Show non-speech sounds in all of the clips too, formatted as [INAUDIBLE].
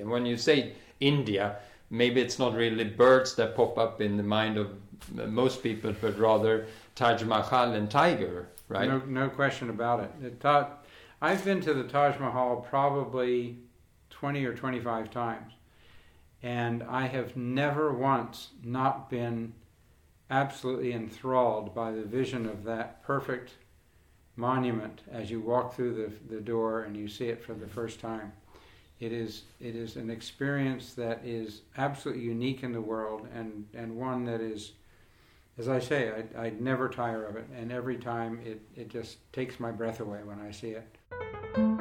And when you say India, maybe it's not really birds that pop up in the mind of most people, but rather Taj Mahal and tiger, right? No, no question about it. it ta- I've been to the Taj Mahal probably 20 or 25 times, and I have never once not been absolutely enthralled by the vision of that perfect monument as you walk through the, the door and you see it for the first time. It is, it is an experience that is absolutely unique in the world and, and one that is, as I say, I, I never tire of it. And every time it, it just takes my breath away when I see it.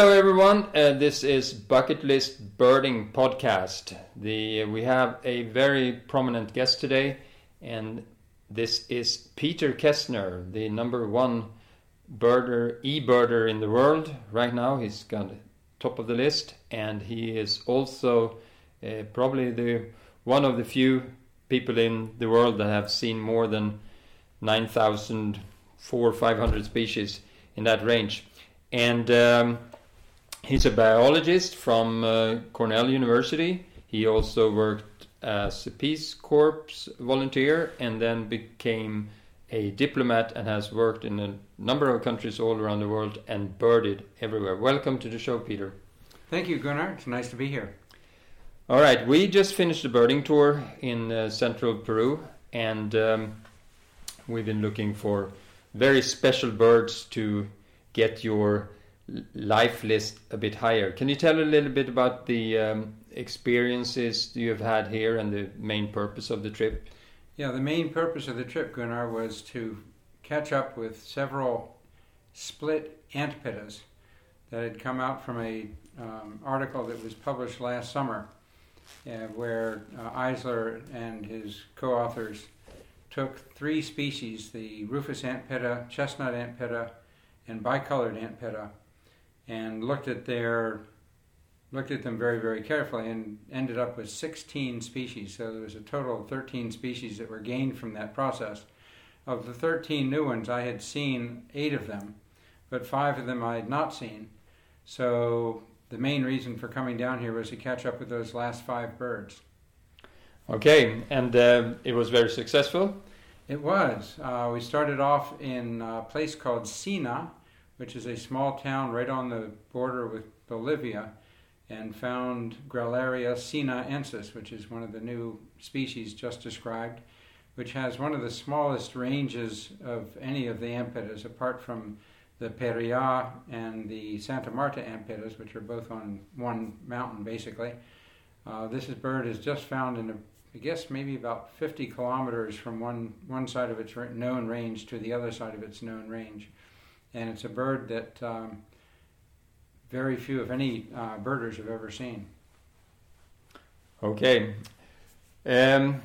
Hello, everyone. Uh, this is Bucket List Birding Podcast. The we have a very prominent guest today, and this is Peter Kaestner, the number one birder, e-birder in the world right now. He's got top of the list, and he is also uh, probably the one of the few people in the world that have seen more than 9,000, or 500 species in that range. And um, He's a biologist from uh, Cornell University. He also worked as a Peace Corps volunteer and then became a diplomat and has worked in a number of countries all around the world and birded everywhere. Welcome to the show, Peter. Thank you, Gunnar. It's nice to be here. All right, we just finished a birding tour in uh, central Peru, and um, we've been looking for very special birds to get your life list a bit higher. Can you tell a little bit about the um, experiences you have had here and the main purpose of the trip? Yeah, the main purpose of the trip, Gunnar, was to catch up with several split antpittas that had come out from a um, article that was published last summer, uh, where uh, Isler and his co-authors took three species: the rufous antpitta, chestnut antpitta, and bicolored antpitta, and looked at their looked at them very very carefully and ended up with 16 species. So there was a total of 13 species that were gained from that process. Of the 13 new ones, I had seen eight of them, but five of them I had not seen. So the main reason for coming down here was to catch up with those last five birds. Okay, and uh, it was very successful. It was. Uh, we started off in a place called Sina, which is a small town right on the border with Bolivia, and found Grallaria sinaensis, which is one of the new species just described, which has one of the smallest ranges of any of the antpittas, apart from the Perijá and the Santa Marta antpittas, which are both on one mountain basically. Uh, this bird is just found in a, I guess maybe about 50 kilometers from one, one side of its known range to the other side of its known range and it's a bird that um, very few, if any, uh, birders have ever seen. Okay. Um,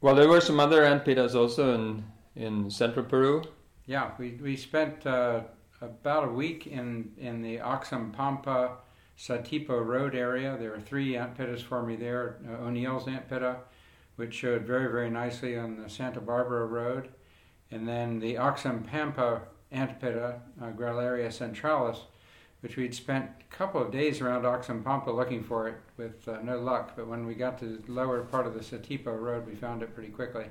well, there were some other antpittas also in in central Peru. Yeah, we we spent uh, about a week in in the Oxapampa Satipo Road area. There were three antpittas for me there. Uh, O'Neill's antpitta, which showed very very nicely on the Santa Barbara Road, and then the Oxapampa Antpitta, uh, Grallaria centralis, which we'd spent a couple of days around Oxapampa looking for it with uh, no luck. But when we got to the lower part of the Satipo Road, we found it pretty quickly.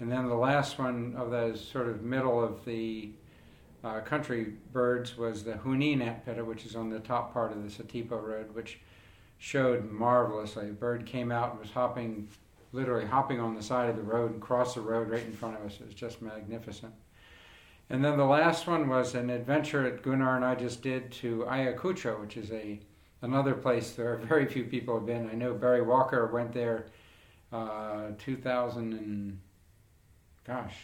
And then the last one of those sort of middle of the uh, country birds was the Junin antpitta, which is on the top part of the Satipo Road, which showed marvelously. The bird came out and was hopping, literally hopping on the side of the road and crossed the road right in front of us. It was just magnificent. And then the last one was an adventure that Gunnar and I just did to Ayacucho, which is a another place. There are very few people have been. I know Barry Walker went there uh, 2000 and gosh,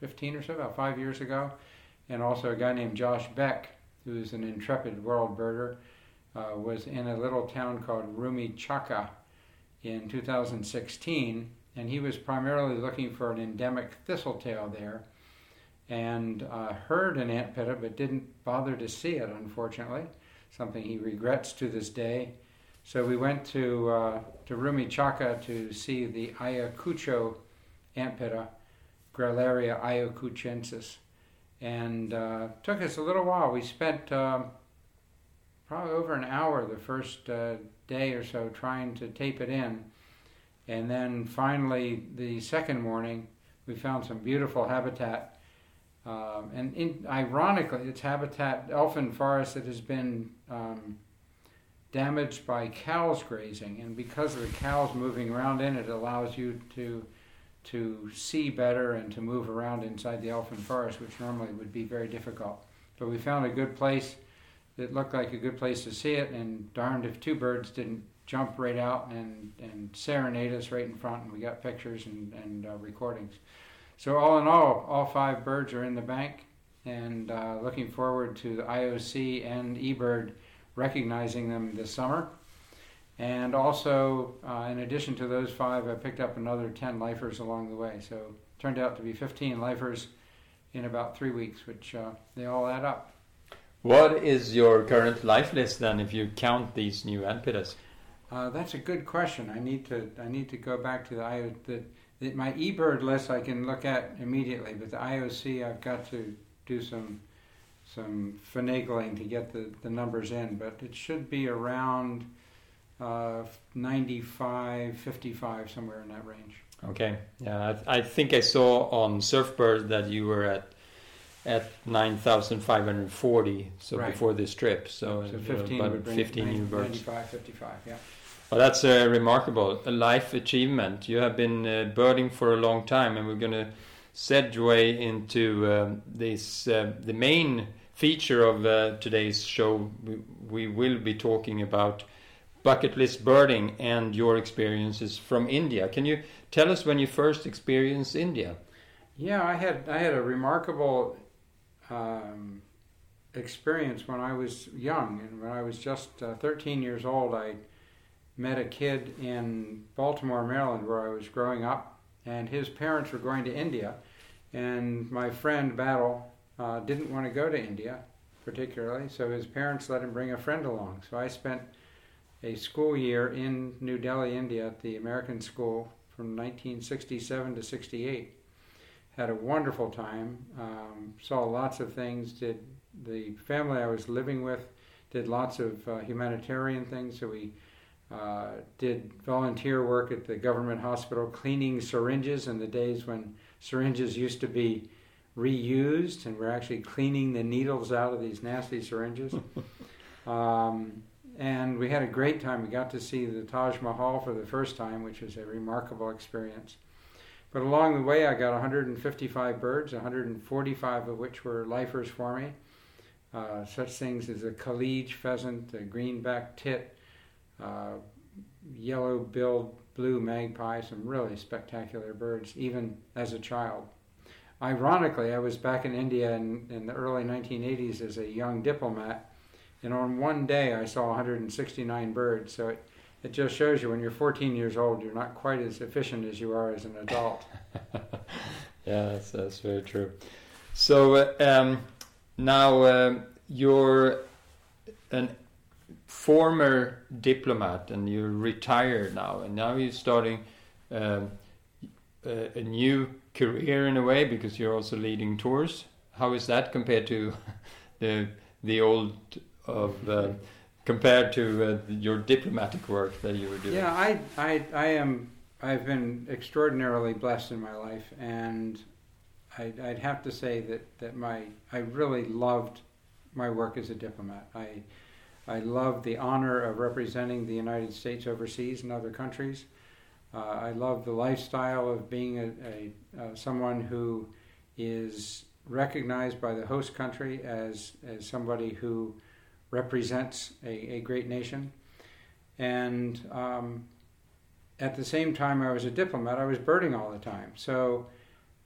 15 or so, about five years ago, and also a guy named Josh Beck, who's an intrepid world birder, uh, was in a little town called Rumichaca in 2016, and he was primarily looking for an endemic thistletail there, and uh, heard an ant pitta but didn't bother to see it, unfortunately. Something he regrets to this day. So we went to uh, to Rumichaca to see the Ayacucho ant pitta, Grallaria ayacuchensis, and uh, took us a little while. We spent um, probably over an hour the first uh, day or so trying to tape it in, and then finally the second morning we found some beautiful habitat. Um, and in, ironically, it's habitat elfin forest that has been um, damaged by cows grazing, and because of the cows moving around in it, allows you to to see better and to move around inside the elfin forest, which normally would be very difficult. But we found a good place that looked like a good place to see it, and darned if two birds didn't jump right out and, and serenade us right in front, and we got pictures and, and uh, recordings. So all in all, all five birds are in the bank, and uh, looking forward to the IOC and eBird recognizing them this summer. And also, uh, in addition to those five, I picked up another 10 lifers along the way. So it turned out to be 15 lifers in about three weeks, which uh, they all add up. What is your current life list then, if you count these new ant? Uh, that's a good question. I need to I need to go back to the IO the, my eBird list. I can look at immediately, but the IOC I've got to do some some finagling to get the, the numbers in. But it should be around uh, 95, 55, somewhere in that range. Okay, yeah, I, I think I saw on Surfbird that you were at at 9,540, so Right. before this trip, so, So uh, 15 about would bring 15 it new birds. 95, 55, yeah. Well, that's a remarkable a life achievement. You have been uh, birding for a long time, and we're going to segue into um, this uh, the main feature of uh, today's show. We, we will be talking about bucket list birding and your experiences from India. Can you tell us when you first experienced India? Yeah, I had I had a remarkable um, experience when I was young, and when I was just uh, 13 years old, I met a kid in Baltimore, Maryland, where I was growing up, and his parents were going to India, and my friend Battle uh, didn't want to go to India particularly, so his parents let him bring a friend along. So I spent a school year in New Delhi, India, at the American School from 1967 to 68 had a wonderful time. Um, saw lots of things. Did the family I was living with did lots of uh, humanitarian things. So we uh, did volunteer work at the government hospital, cleaning syringes in the days when syringes used to be reused, and we're actually cleaning the needles out of these nasty syringes. [LAUGHS] um, and we had a great time. We got to see the Taj Mahal for the first time, which was a remarkable experience. But along the way, I got 155 birds, 145 of which were lifers for me. Uh, such things as a Kalij pheasant, a greenback tit, uh, yellow-billed blue magpie, some really spectacular birds, even as a child. Ironically, I was back in India in, in the early 1980s as a young diplomat, and on one day I saw 169 birds. So it, it just shows you when you're 14 years old, you're not quite as efficient as you are as an adult. [LAUGHS] yeah, that's, that's very true. So uh, um, now um you're a former diplomat and you're retired now, and now you're starting um, a, a new career in a way because you're also leading tours. How is that compared to [LAUGHS] the the old of uh, compared to uh, your diplomatic work that you were doing? Yeah, I, I, I am. I've been extraordinarily blessed in my life, and I'd, I'd have to say that, that my I really loved my work as a diplomat. I I love the honor of representing the United States overseas in other countries. Uh, I love the lifestyle of being a, a uh, someone who is recognized by the host country as as somebody who represents a, a great nation. And um, at the same time, I was a diplomat, I was birding all the time. So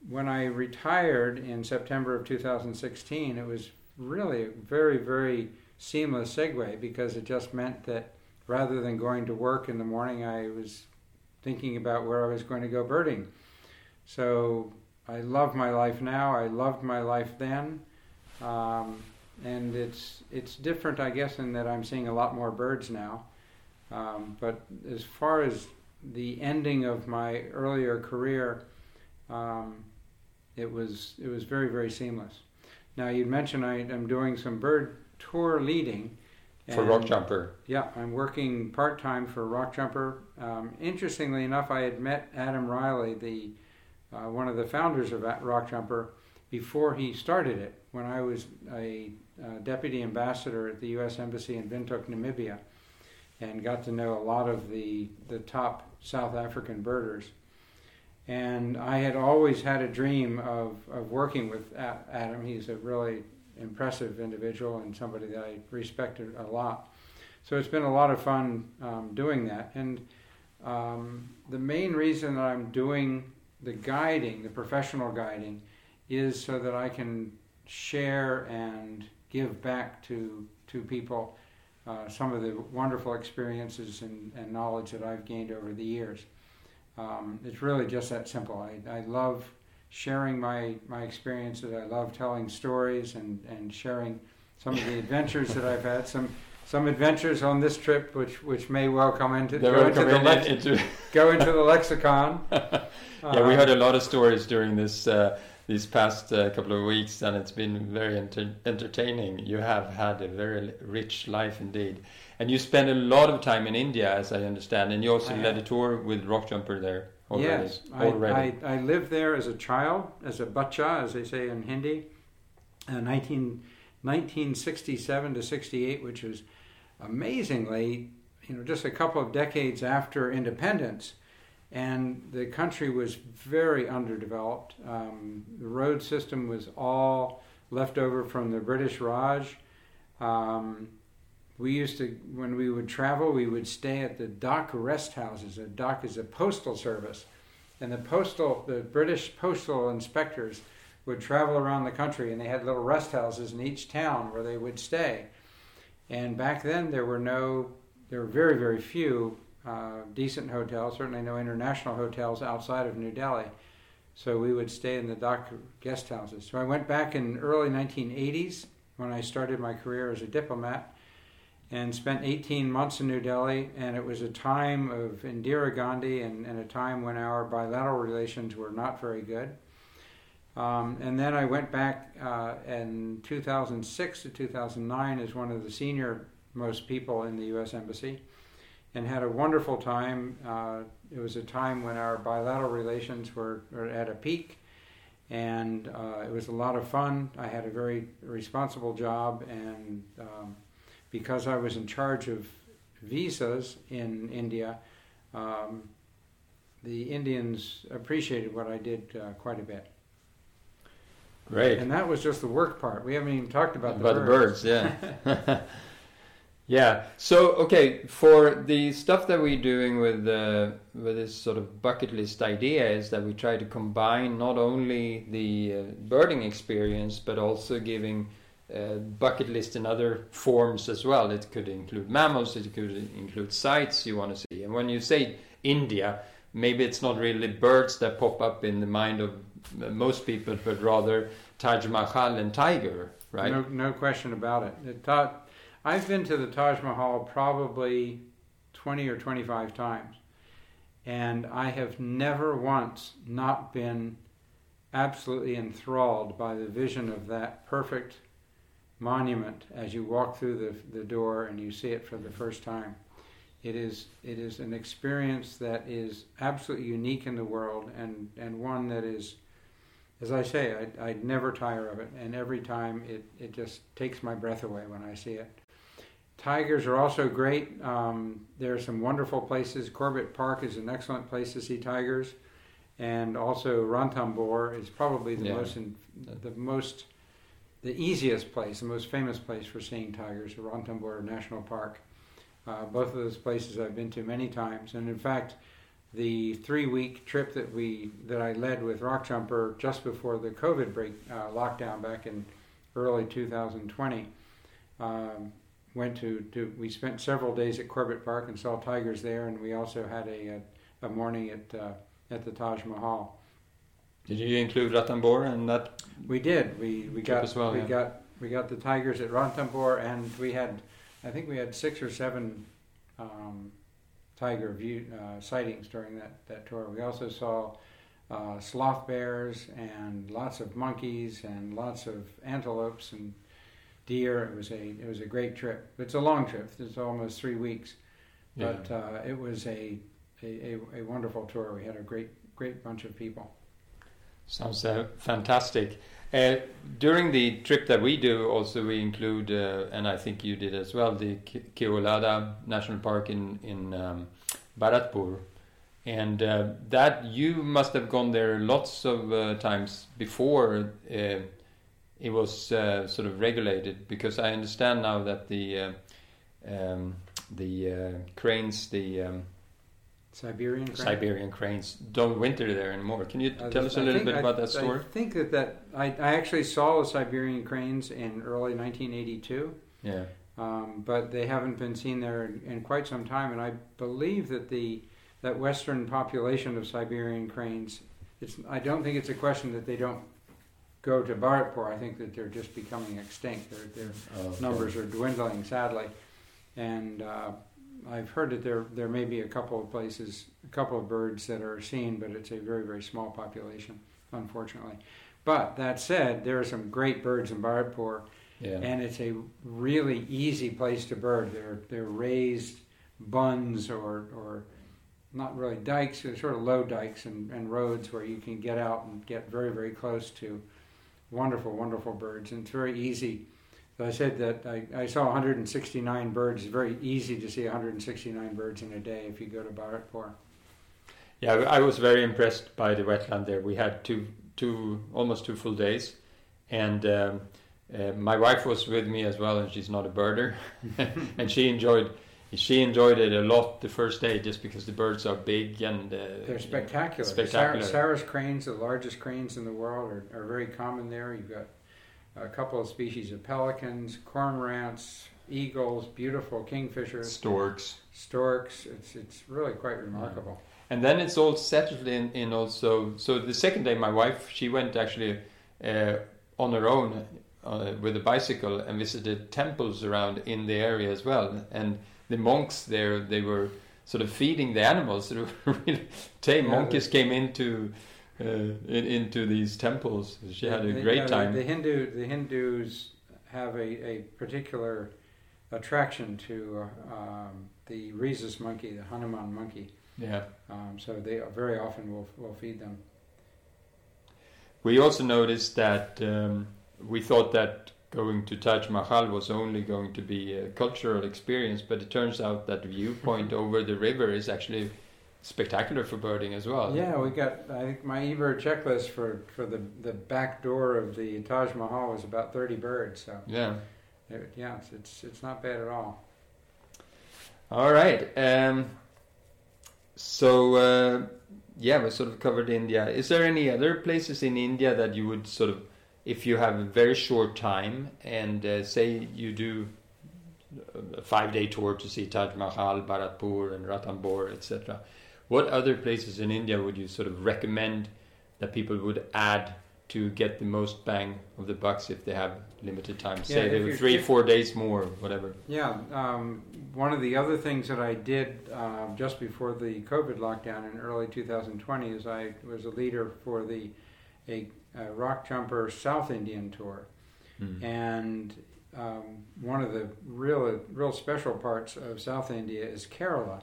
when I retired in September of 2016, it was really a very, very seamless segue because it just meant that rather than going to work in the morning, I was thinking about where I was going to go birding. So I love my life now. I loved my life then. Um, and it's it's different, I guess, in that I'm seeing a lot more birds now. Um, but as far as the ending of my earlier career, um, it was it was very very seamless. Now you mentioned I, am doing some bird tour leading. For Rockjumper. Yeah, I'm working part time for Rockjumper. Um, interestingly enough, I had met Adam Riley, the uh, one of the founders of Rockjumper, before he started it. When I was a uh, deputy ambassador at the U.S. Embassy in Windhoek, Namibia, and got to know a lot of the the top South African birders. And I had always had a dream of, of working with Adam. He's a really impressive individual and somebody that I respected a lot. So it's been a lot of fun um, doing that. And um, the main reason that I'm doing the guiding, the professional guiding, is so that I can share and give back to to people uh, some of the wonderful experiences and, and, knowledge that I've gained over the years. Um, it's really just that simple. I, I love sharing my, my experiences. I love telling stories and, and sharing some of the [LAUGHS] adventures that I've had. Some some adventures on this trip, which which may well come into, go into, the, lex- into [LAUGHS] go into the lexicon. [LAUGHS] yeah, we heard a lot of stories during this uh, these past uh, couple of weeks, and it's been very enter- entertaining. You have had a very rich life indeed, and you spent a lot of time in India, as I understand, and you also I led have. a tour with Rockjumper there. Already. Yes, already. I, I, I, lived there as a child, as a bacha, as they say in Hindi, uh, 19, 1967 to 68, which was amazingly, you know, just a couple of decades after independence and the country was very underdeveloped. Um, the road system was all left over from the British Raj. Um, we used to, when we would travel, we would stay at the dock rest houses. A dock is a postal service, and the postal, the British postal inspectors would travel around the country, and they had little rest houses in each town where they would stay. And back then, there were no, there were very, very few uh, decent hotels, certainly no international hotels outside of New Delhi. So we would stay in the dock guest houses. So I went back in early 1980s when I started my career as a diplomat and spent 18 months in New Delhi. And it was a time of Indira Gandhi and, and a time when our bilateral relations were not very good. Um, and then I went back uh, in 2006 to 2009 as one of the senior most people in the U.S. Embassy and had a wonderful time. Uh, it was a time when our bilateral relations were, were at a peak, and uh, it was a lot of fun. I had a very responsible job, and um, because I was in charge of visas in India, um, the Indians appreciated what I did uh, quite a bit. Great. And that was just the work part. We haven't even talked about the about birds. the birds, yeah. [LAUGHS] [LAUGHS] Yeah. So okay, for the stuff that we're doing with uh, with this sort of bucket list idea is that we try to combine not only the uh, birding experience but also giving uh, bucket list in other forms as well. It could include mammals. It could include sites you want to see. And when you say India, maybe it's not really birds that pop up in the mind of most people, but rather Taj Mahal and tiger, right? No, no question about it. taught, I've been to the Taj Mahal probably 20 or 25 times, and I have never once not been absolutely enthralled by the vision of that perfect monument as you walk through the, the door and you see it for the first time. It is, it is an experience that is absolutely unique in the world and, and one that is, as I say, I, I'd never tire of it. And every time it, it just takes my breath away when I see it. Tigers are also great. Um, there are some wonderful places. Corbett Park is an excellent place to see tigers, and also Ranthambore is probably the yeah. most in, the most the easiest place, the most famous place for seeing tigers, Ranthambore National Park. Uh, both of those places I've been to many times, and in fact, the three-week trip that we that I led with Rockjumper just before the COVID break uh, lockdown back in early 2020. Um, went to, to we spent several days at Corbett Park and saw tigers there, and we also had a, a, a morning at uh, at the Taj Mahal. Did you include Ranthambore and that? We did. We we got well, we yeah. got we got the tigers at Ranthambore, and we had I think we had six or seven um, tiger view uh, sightings during that that tour. We also saw. Uh, sloth bears and lots of monkeys and lots of antelopes and deer. It was a it was a great trip. It's a long trip. It's almost three weeks, but Yeah. uh, it was a, a a a wonderful tour. We had a great great bunch of people. Sounds uh, fantastic. Uh, during the trip that we do, also we include, uh, and I think you did as well, the Keoladeo National Park in in um, Bharatpur, and uh, that you must have gone there lots of uh, times before uh, it was sort of regulated, because I understand now that the um, the cranes, the um, Siberian crane. Siberian cranes, don't winter there anymore. Can you Uh, tell us a little think- bit I- about that story? I think that, that I, I actually saw the Siberian cranes in early 1982, Yeah. um, but they haven't been seen there in, in quite some time. And I believe that the that western population of Siberian cranes, it's I don't think it's a question that they don't go to Bharatpur. I think that they're just becoming extinct. Their their Okay. numbers are dwindling sadly, and uh, I've heard that there there may be a couple of places, a couple of birds that are seen, but it's a very very small population, unfortunately. But that said, there are some great birds in Bharatpur, Yeah. and it's a really easy place to bird. They're they're raised bunds or or not really dikes, they're sort of low dikes and, and roads where you can get out and get very very close to wonderful wonderful birds, and it's very easy. I said that I, I saw 169 birds. It's very easy to see 169 birds in a day if you go to Bharatpur. yeah, I I was very impressed by the wetland there. We had two, two, almost two full days, and um, uh, my wife was with me as well, and she's not a birder, [LAUGHS] and she enjoyed, she enjoyed it a lot the first day just because the birds are big and uh, They're spectacular. Spectacular. Sarus cranes, the largest cranes in the world, are, are very common there. You've got a couple of species of pelicans, cormorants, eagles, beautiful kingfishers, storks. storks. It's it's really quite remarkable. And then it's all settled in, in also. So the second day, my wife she went actually uh, on her own uh, with a bicycle and visited temples around in the area as well. And the monks there, they were sort of feeding the animals. [LAUGHS] Really tame Yeah, monkeys came into uh, in, into these temples. She had a The- great yeah, the- time. The, Hindu the Hindus have a, a particular attraction to uh, um, the rhesus monkey, the Hanuman monkey. yeah. Um, so they very often will will feed them. We also noticed that um, we thought that going to Taj Mahal was only going to be a cultural experience, but it turns out that the viewpoint [LAUGHS] over the river is actually spectacular for birding as well. Yeah, we got. I think my eBird checklist for for the the back door of the Taj Mahal was about thirty birds. So Yeah. it, yeah, it's, it's it's not bad at all. All right. Um, so uh, yeah, we sort of covered India. Is there any other places in India that you would sort of, if you have a very short time and uh, say you do a five-day tour to see Taj Mahal, Bharatpur, and Ranthambore, etc. What other places in India would you sort of recommend that people would add to get the most bang of the bucks if they have limited time? Say Yeah, they were three, if- four days more, whatever. Yeah, um, one of the other things that I did uh, just before the COVID lockdown in early 2020 is I was a leader for the a, a Rockjumper South Indian tour. Hmm. And um, one of the real real special parts of South India is Kerala.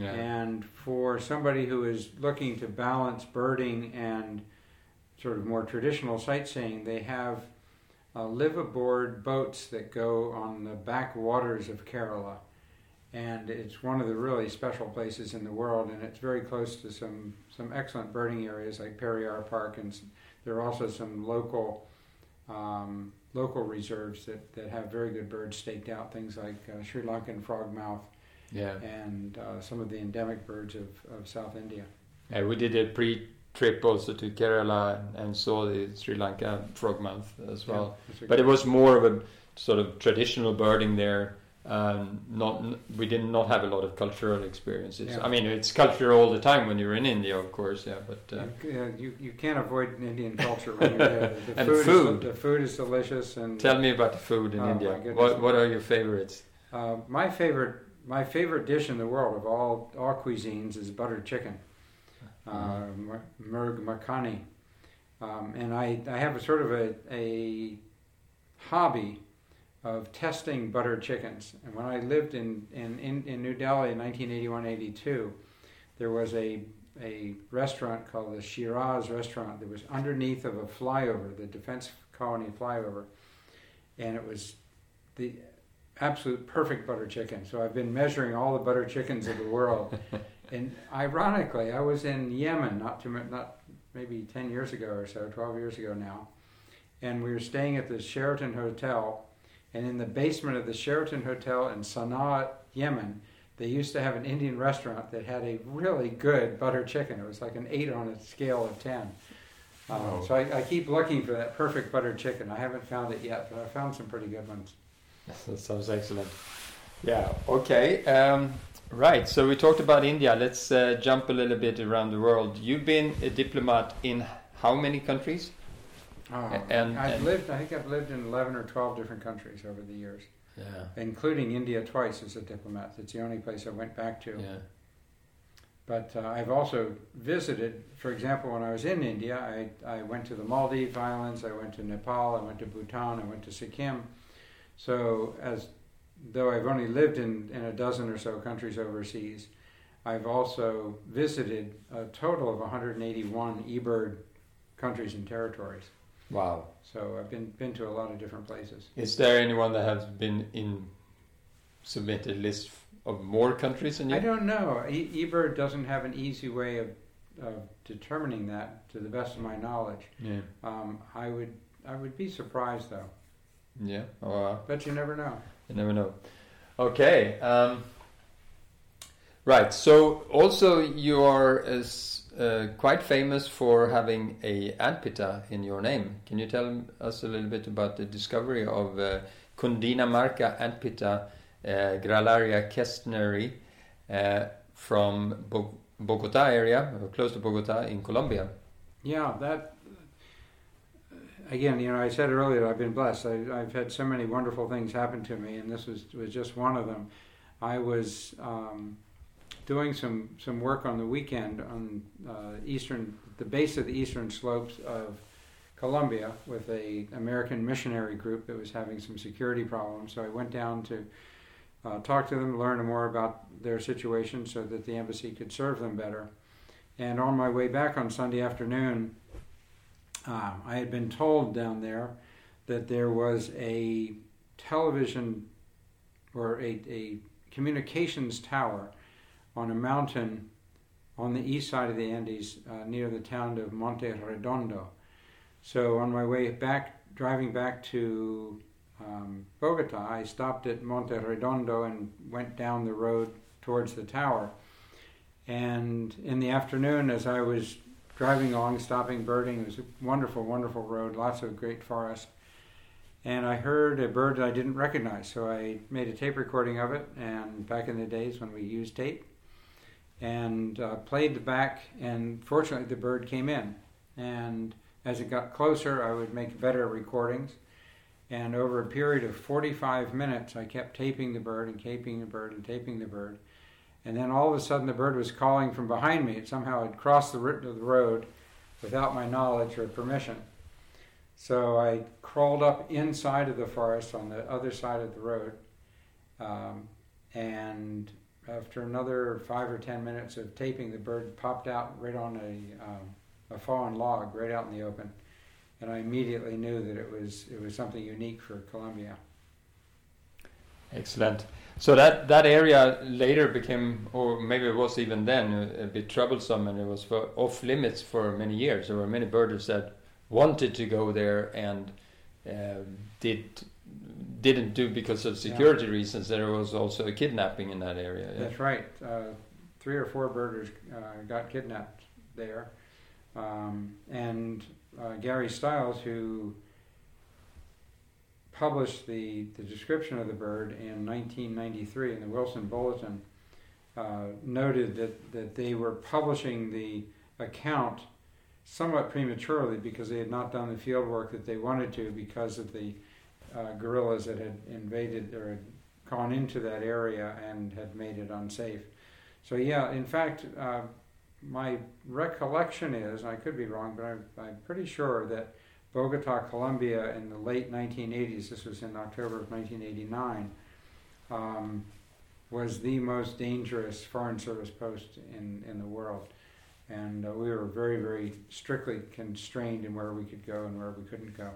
Yeah. And for somebody who is looking to balance birding and sort of more traditional sightseeing, they have uh, live aboard boats that go on the back waters of Kerala. And it's one of the really special places in the world, and it's very close to some, some excellent birding areas like Periyar Park, and there are also some local um, local reserves that, that have very good birds staked out, things like uh, Sri Lankan frogmouth Yeah. and uh, some of the endemic birds of, of South India. Yeah, we did a pre-trip also to Kerala and, and saw the Sri Lanka frogmouth as well. Yeah, But it was more of a sort of traditional birding there um, not we did not have a lot of cultural experiences. Yeah. I mean, it's culture all the time when you're in India, of course. Yeah, but uh, You, uh, you, you can't avoid Indian culture when you're there. [LAUGHS] The And food, food. Is, the food is delicious, and tell me about the food in Oh, India. What what are your favorites? Uh, my favorite my favorite dish in the world of all all cuisines is buttered chicken, uh, mur- murgh makhani, um, and I, I have a sort of a, a hobby of testing buttered chickens. And when I lived in in, in, in New Delhi in 1981-82, there was a a restaurant called the Shiraz restaurant that was underneath of a flyover, the Defense Colony flyover, and it was the absolute perfect butter chicken. So I've been measuring all the butter chickens of the world. [LAUGHS] and ironically, I was in Yemen not too not maybe 10 years ago or so, 12 years ago now. And we were staying at the Sheraton Hotel, and in the basement of the Sheraton Hotel in Sana'a, Yemen, they used to have an Indian restaurant that had a really good butter chicken. It was like an 8 on a scale of 10. Uh, Wow. So I, I keep looking for that perfect butter chicken. I haven't found it yet, but I found some pretty good ones. [LAUGHS] That sounds excellent. Yeah. Okay. Um, right. So we talked about India. Let's uh, jump a little bit around the world. You've been a diplomat in how many countries? Oh, And- I've and- lived. I think I've lived in eleven or twelve different countries over the years, Yeah. including India twice as a diplomat. It's the only place I went back to. Yeah. But uh, I've also visited. For example, when I was in India, I I went to the Maldives Islands. I went to Nepal. I went to Bhutan. I went to Sikkim. So as though I've only lived in, in a dozen or so countries overseas, I've also visited a total of 181 eBird countries and territories. Wow. So I've been been to a lot of different places. Is there anyone that has been in submitted list of more countries than you? I don't know. E- eBird doesn't have an easy way of, of determining that, to the best of my knowledge. Yeah. Um, I would I would be surprised though, Yeah. Oh, uh, but you never know. you never know. Okay. Um, right. So also you are as, uh, quite famous for having a antpitta in your name. Can you tell us a little bit about the discovery of uh, Cundinamarca Antpitta uh, Grallaria kaestneri uh, from Bo- Bogota area, close to Bogota in Colombia? Yeah, that. Again, you know, I said earlier I've been blessed. I, I've had so many wonderful things happen to me, and this was was just one of them. I was um, doing some some work on the weekend on uh, eastern the base of the eastern slopes of Colombia with a American missionary group that was having some security problems. So I went down to uh, talk to them, learn more about their situation, so that the embassy could serve them better. And on my way back on Sunday afternoon, uh, I had been told down there that there was a television or a, a communications tower on a mountain on the east side of the Andes uh, near the town of Monte Redondo. So on my way back, driving back to um, Bogota, I stopped at Monte Redondo and went down the road towards the tower. And in the afternoon, as I was driving along, stopping, birding, it was a wonderful, wonderful road, lots of great forest. And I heard a bird that I didn't recognize, so I made a tape recording of it. And back in the days when we used tape, and uh, played the back. And fortunately, the bird came in. And as it got closer, I would make better recordings. And over a period of 45 minutes, I kept taping the bird and taping the bird and taping the bird. And then all of a sudden, the bird was calling from behind me. It somehow had crossed the, road without my knowledge or permission. So I crawled up inside of the forest on the other side of the road. Um, and after another five or ten minutes of taping, the bird popped out right on a, um, a fallen log right out in the open. And I immediately knew that it was it was something unique for Colombia. Excellent. So that that area later became, or maybe it was even then, a, a bit troublesome, and it was for, off limits for many years. There were many birders that wanted to go there and uh, did didn't do because of security reasons. There was also a kidnapping in that area. yeah. That's right. Uh, three or four birders uh, got kidnapped there, um, and uh, Gary Stiles, who published the, the description of the bird in 1993 in the Wilson Bulletin uh, noted that, that they were publishing the account somewhat prematurely because they had not done the field work that they wanted to because of the uh, guerrillas that had invaded or had gone into that area and had made it unsafe. So, yeah, in fact, uh, my recollection is, I could be wrong, but I'm, I'm pretty sure that Bogota, Colombia, in the late 1980s, this was in October of 1989, um, was the most dangerous Foreign Service post in, in the world. And uh, we were very, very strictly constrained in where we could go and where we couldn't go.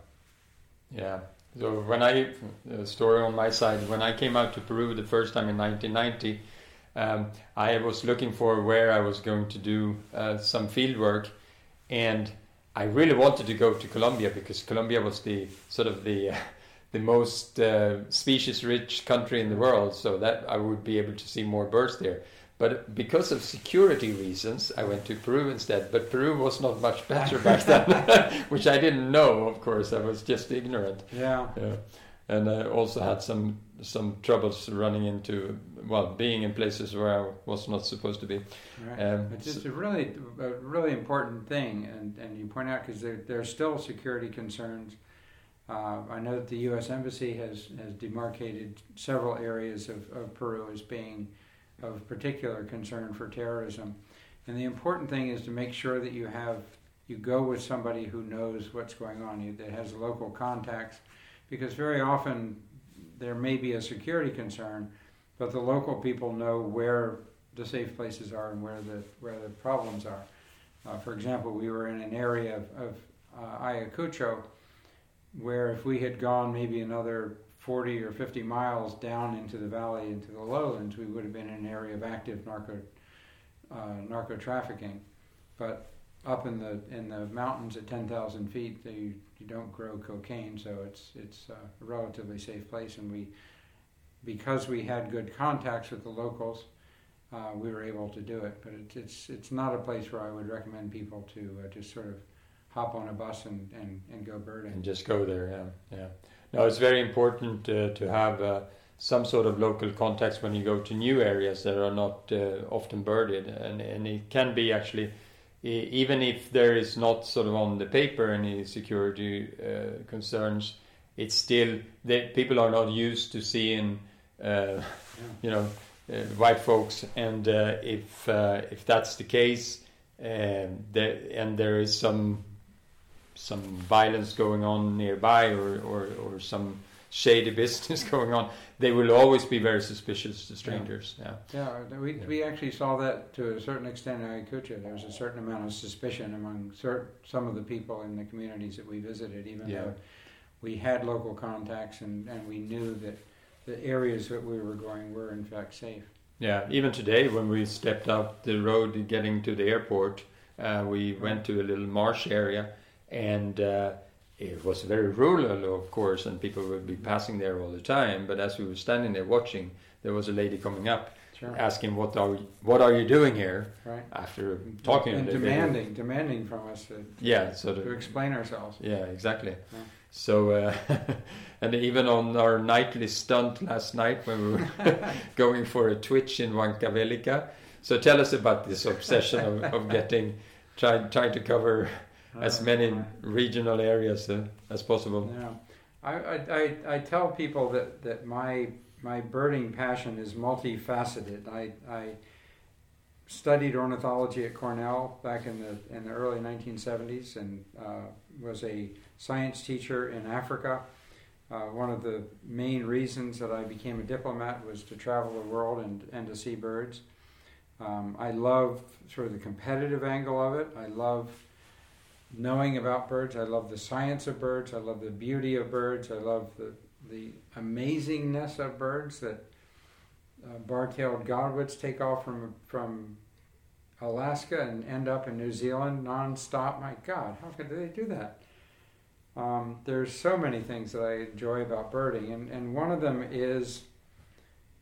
Yeah. So when I, a story on my side, when I came out to Peru the first time in 1990, um, I was looking for where I was going to do uh, some field work, and I really wanted to go to Colombia because Colombia was the sort of the uh, the most uh, species-rich country in the world, so that I would be able to see more birds there. But because of security reasons, I went to Peru instead. But Peru was not much better back then, [LAUGHS] which I didn't know. Of course, I was just ignorant. Yeah. Yeah. And I also had some some troubles running into well being in places where I was not supposed to be. Right. Um, it's just a really a really important thing, and, and you point out because there there are still security concerns. Uh, I know that the U.S. Embassy has has demarcated several areas of, of Peru as being of particular concern for terrorism, and the important thing is to make sure that you have you go with somebody who knows what's going on, you that has local contacts, because very often there may be a security concern, but the local people know where the safe places are and where the where the problems are. Uh, for example, we were in an area of, of uh, Ayacucho where if we had gone maybe another 40 or 50 miles down into the valley into the lowlands, we would have been in an area of active narco uh, narco trafficking. But up in the in the mountains at 10,000 feet, they you don't grow cocaine, so it's it's a relatively safe place. And we, because we had good contacts with the locals, uh, we were able to do it. But it, it's it's not a place where I would recommend people to uh, just sort of hop on a bus and, and, and go birding. And just go there, yeah, yeah. No, it's very important uh, to have uh, some sort of local contacts when you go to new areas that are not uh, often birded, and and it can be actually even if there is not sort of on the paper any security uh, concerns, it's still that people are not used to seeing, uh, you know, uh, white folks, and uh, if uh, if that's the case, um, there, and there is some some violence going on nearby, or or, or some shady [LAUGHS] business going on, they will always be very suspicious to strangers. Yeah, yeah. yeah we, yeah. we actually saw that to a certain extent in Ayacucho. There was a certain amount of suspicion among certain, some of the people in the communities that we visited, even yeah. though we had local contacts and, and we knew that the areas that we were going were in fact safe. Yeah, even today when we stepped out the road getting to the airport, uh, we went to a little marsh area and. Uh, it was very rural, of course, and people would be passing there all the time. But as we were standing there watching, there was a lady coming up, sure. asking, "What are you, what are you doing here?" Right. After talking and demanding, demanding from us to, yeah, so to, to explain ourselves. Yeah, exactly. Yeah. So, uh, [LAUGHS] and even on our nightly stunt last night when we were [LAUGHS] going for a twitch in Huancavelica. So, tell us about this obsession of, of getting, trying, trying to cover as many regional areas uh, as possible. Yeah, I, I, I, tell people that, that my my birding passion is multifaceted. I, I studied ornithology at Cornell back in the in the early 1970s and uh, was a science teacher in Africa. Uh, one of the main reasons that I became a diplomat was to travel the world and, and to see birds. Um, I love sort of the competitive angle of it. I love knowing about birds. I love the science of birds. I love the beauty of birds. I love the, the amazingness of birds that uh, bar-tailed godwits take off from from Alaska and end up in New Zealand nonstop. My God, how could they do that? Um, there's so many things that I enjoy about birding, and, and one of them is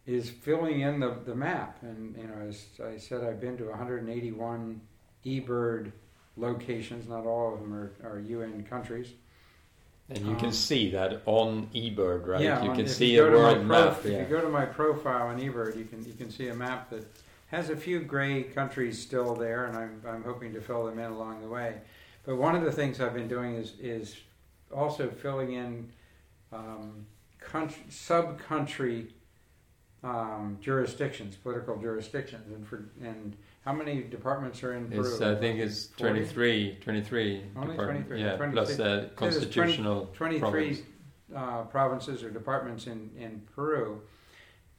is filling in the, the map. And you know, as I said, I've been to 181 eBird locations, not all of them are, are UN countries. And you can Um, see that on eBird, right? Yeah, you on- can if see you a world prof- map. If Yeah. you go to my profile on eBird, you can you can see a map that has a few gray countries still there, and I'm I'm hoping to fill them in along the way. But one of the things I've been doing is is also filling in um, country, sub-country um, jurisdictions, political jurisdictions, and for and how many departments are in Peru? It's, I think it's 40? 23, 23 Only 23, Yeah, 26. plus the there's 20 constitutional 23 province. uh, provinces or departments in, in Peru.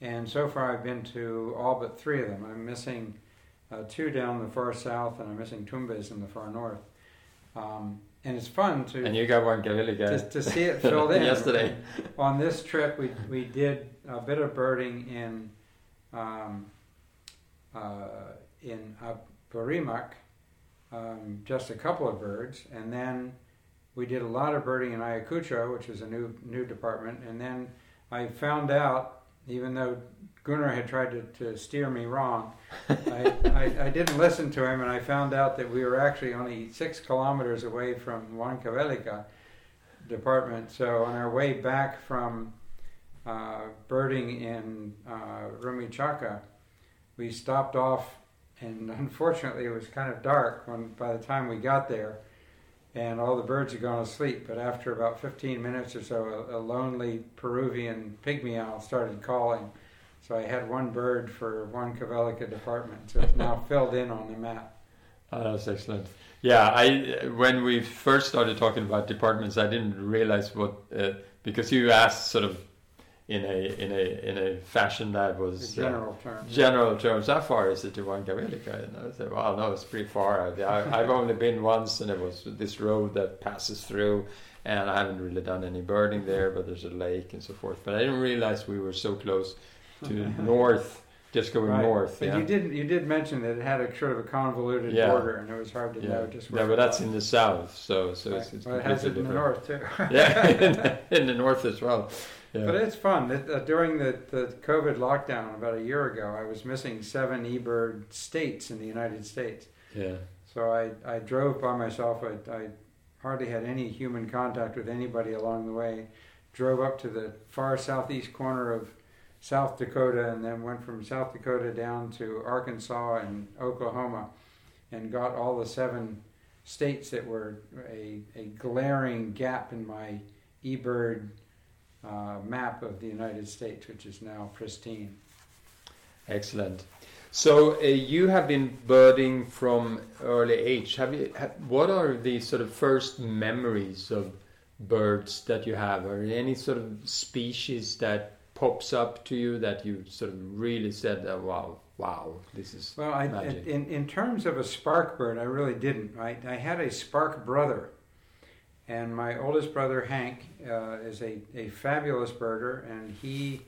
And so far I've been to all but three of them. I'm missing uh, two down the far south, and I'm missing Tumbes in the far north. Um, and it's fun to, And you got Huancavelica to, to see it filled [LAUGHS] in. yesterday. On this trip, we, we did a bit of birding in um, uh, in Apurimac, um, just a couple of birds, and then we did a lot of birding in Ayacucho, which is a new new department, and then I found out, even though Gunnar had tried to, to steer me wrong, I, [LAUGHS] I, I didn't listen to him, and I found out that we were actually only six kilometers away from Huancavelica department. So on our way back from uh, birding in uh, Rumichaca, we stopped off, and unfortunately it was kind of dark when by the time we got there, and all the birds had gone to sleep. But after about 15 minutes or so, a, a lonely Peruvian pygmy owl started calling. So I had one bird for Huancavelica department, so it's now filled in on the map. Oh, that's excellent. Yeah, I when we first started talking about departments, I didn't realize what uh, because you asked sort of in a in a in a fashion that was uh, general term. general terms. How far is it to Huancavelica? And I said, well, no, it's pretty far. I, I've only been once, and it was this road that passes through, and I haven't really done any birding there, but there's a lake and so forth. But I didn't realize we were so close to [LAUGHS] north, just going Right. north. But yeah. you did you did mention that it had a sort of a convoluted Yeah. border, and it was hard to yeah. know just where. yeah, but that's in the south, so so Right. it's, it's well, it has it in the north too. yeah, [LAUGHS] [LAUGHS] in the, in the north as well. Yeah. But it's fun. It, uh, during the, the COVID lockdown about a year ago, I was missing seven eBird states in the United States. yeah. So I, I drove by myself. I, I hardly had any human contact with anybody along the way. Drove up to the far southeast corner of South Dakota and then went from South Dakota down to Arkansas and Oklahoma and got all the seven states that were a, a glaring gap in my eBird uh, map of the United States, which is now pristine. Excellent. So uh, you have been birding from early age. Have you? Ha, what are the sort of first memories of birds that you have? Are there any sort of species that pops up to you that you sort of really said, oh, "Wow, wow, this is Well, I, magic"? in, in terms of a spark bird, I really didn't. I, I had a spark brother, and my oldest brother, Hank, uh, is a, a fabulous birder, and he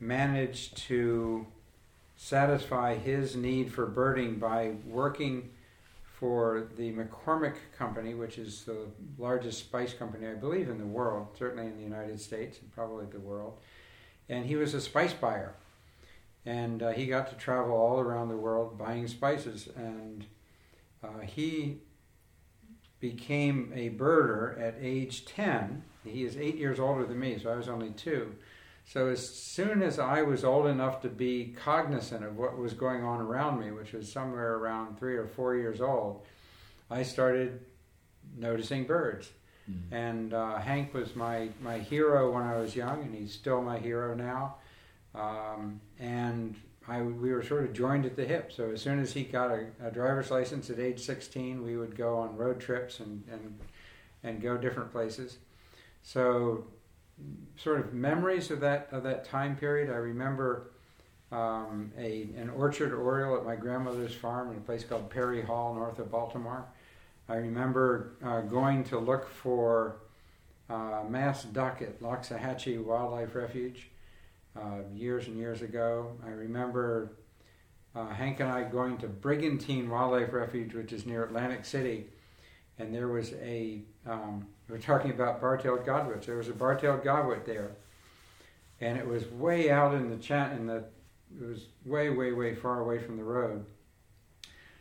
managed to satisfy his need for birding by working for the McCormick Company, which is the largest spice company, I believe, in the world, certainly in the United States and probably the world. And he was a spice buyer and uh, he got to travel all around the world buying spices and uh, he became a birder at age 10 he is eight years older than me so i was only two so as soon as i was old enough to be cognizant of what was going on around me which was somewhere around three or four years old i started noticing birds Mm. and uh, Hank was my, my hero when I was young, and he's still my hero now. Um, and I, we were sort of joined at the hip. So as soon as he got a, a driver's license at age 16, we would go on road trips and, and, and go different places. So sort of memories of that of that time period. I remember um, a an orchard oriole at my grandmother's farm in a place called Perry Hall, north of Baltimore. I remember uh, going to look for uh, masked duck at Loxahatchee Wildlife Refuge uh, years and years ago. I remember uh, Hank and I going to Brigantine Wildlife Refuge, which is near Atlantic City, and there was a, um, we were talking about bar-tailed godwits. There was a bar-tailed godwit there, and it was way out in the chat in the it was way way way far away from the road.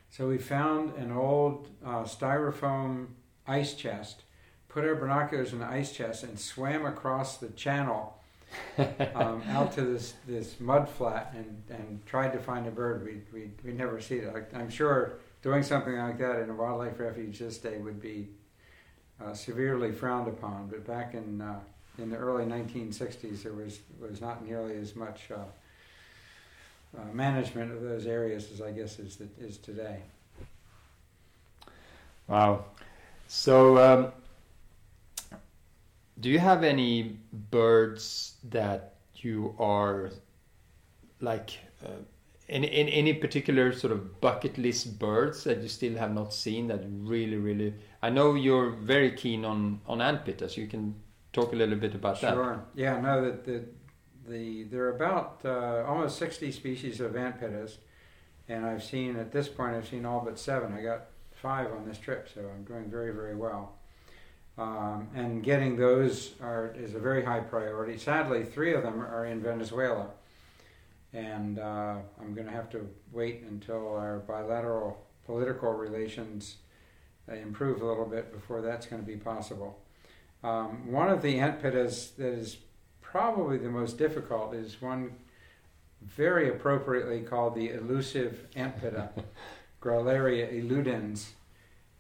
So we found an old uh, styrofoam ice chest, put our binoculars in the ice chest and swam across the channel [LAUGHS] um, out to this, this mud flat and, and tried to find a bird. We we we never see it. I, I'm sure doing something like that in a wildlife refuge this day would be uh, severely frowned upon. But back in uh, in the early 1960s, there was was not nearly as much uh, uh, management of those areas as I guess is is today. Wow. So, um, do you have any birds that you are like uh, in, in any particular sort of bucket list birds that you still have not seen that really really I know you're very keen on on antpitta you can talk a little bit about sure. that Sure. Yeah, no that the, the there are about uh, almost 60 species of antpittas and I've seen at this point I've seen all but 7. I got 5 on this trip so I'm doing very very well. Um, and getting those are, is a very high priority. Sadly, three of them are in Venezuela, and uh, I'm going to have to wait until our bilateral political relations uh, improve a little bit before that's going to be possible. Um, one of the antpittas that is probably the most difficult is one very appropriately called the elusive antpitta, [LAUGHS] Grallaria eludens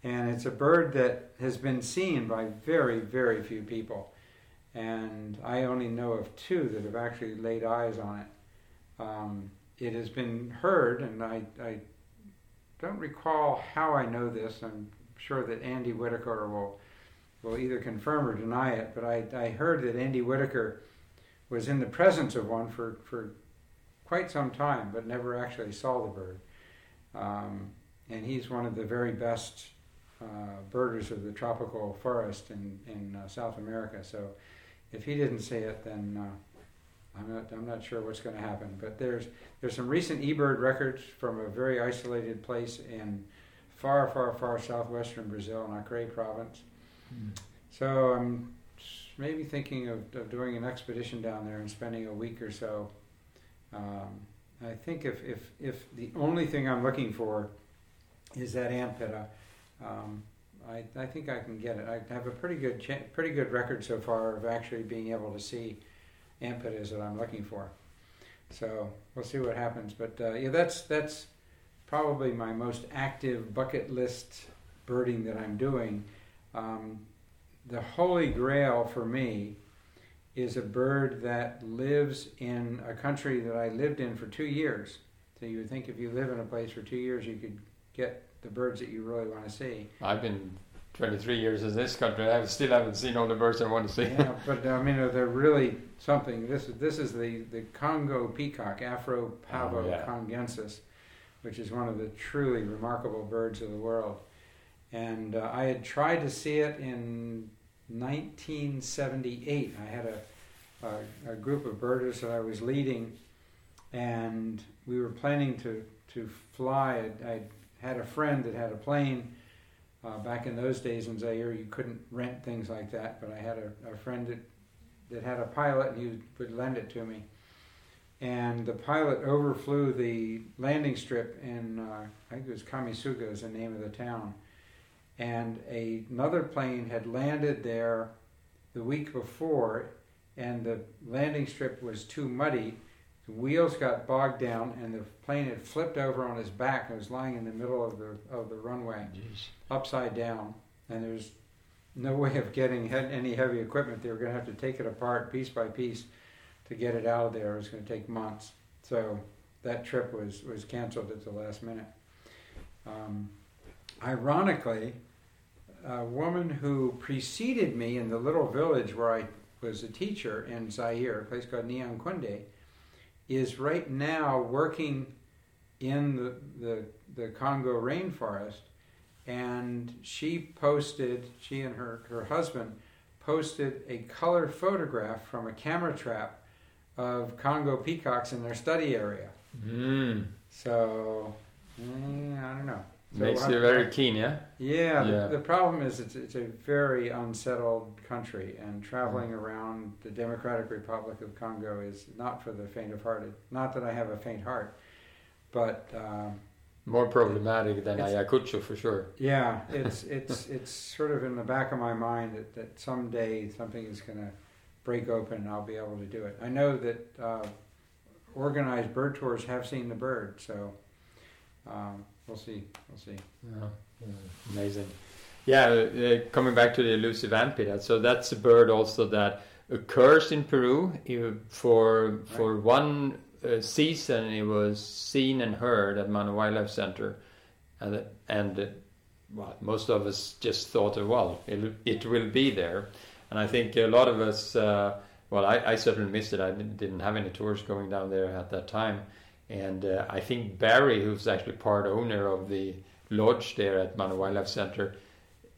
and it's a bird that has been seen by very, very few people. And I only know of two that have actually laid eyes on it. Um, it has been heard, and I, I don't recall how I know this. I'm sure that Andy Whitaker will will either confirm or deny it. But I, I heard that Andy Whitaker was in the presence of one for, for quite some time, but never actually saw the bird. Um, and he's one of the very best birders of the tropical forest in, in uh, South America. So if he didn't see it, then uh, I'm, not, I'm not sure what's going to happen. But there's, there's some recent eBird records from a very isolated place in far, far, far southwestern Brazil in Acre province. Mm. So I'm maybe thinking of, of doing an expedition down there and spending a week or so. Um, I think if, if, if the only thing I'm looking for is that antpitta, um, I, I think I can get it. I have a pretty good cha- pretty good record so far of actually being able to see antpittas that I'm looking for. So we'll see what happens. But uh, yeah, that's that's probably my most active bucket list birding that I'm doing. Um, the holy grail for me is a bird that lives in a country that I lived in for two years. So you would think if you live in a place for two years, you could get the birds that you really want to see. I've been 23 years in this country. I still haven't seen all the birds I want to see. yeah, [LAUGHS] but I mean, they're really something. This is this is the, the Congo peacock, Afro pavo oh, yeah. congensis, which is one of the truly remarkable birds of the world. And uh, I had tried to see it in 1978. I had a, a, a group of birders that I was leading, and we were planning to to fly. I, I had a friend that had a plane. Uh, back in those days in Zaire, you couldn't rent things like that, but I had a, a friend that, that had a pilot and he would lend it to me. And the pilot overflew the landing strip in, uh, I think it was Kamisuga is the name of the town. And a, another plane had landed there the week before, and the landing strip was too muddy the wheels got bogged down, and the plane had flipped over on his back and was lying in the middle of the of the runway, Jeez. upside down. And there's no way of getting any heavy equipment. They were going to have to take it apart piece by piece to get it out of there. It was going to take months. So that trip was was canceled at the last minute. Um, ironically, a woman who preceded me in the little village where I was a teacher in Zaire, a place called Nyankunde, is right now working in the, the, the Congo rainforest. And she posted, she and her, her husband posted a color photograph from a camera trap of Congo peacocks in their study area. Mm. So, eh, I don't know. So Makes you very keen, yeah? Yeah, yeah. The, the, problem is it's, it's a very unsettled country, and traveling mm. around the Democratic Republic of Congo is not for the faint of hearted. Not that I have a faint heart, but um, more problematic than It's- Ayacucho for sure. Yeah, [LAUGHS] it's it's it's sort of in the back of my mind that, that someday something is going to break open and I'll be able to do it. I know that uh, organized bird tours have seen the bird, so um, we'll see. We'll see. Yeah, yeah, amazing. Yeah, uh, coming back to the elusive antpitta, so that's a bird also that occurs in Peru. For for one uh, season, it was seen and heard at Manu Wildlife Center, and and uh, well, most of us just thought, well, it it will be there, and I think a lot of us. Uh, well, I, I certainly missed it. I didn't, didn't have any tours going down there at that time, and uh, I think Barry, who's actually part owner of the lodge there at Manu Wildlife Center,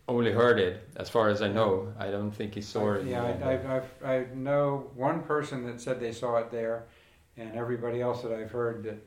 only heard it. As far as I know, I don't think he saw it. Yeah, I, I, I've, I know one person that said they saw it there, and everybody else that I've heard that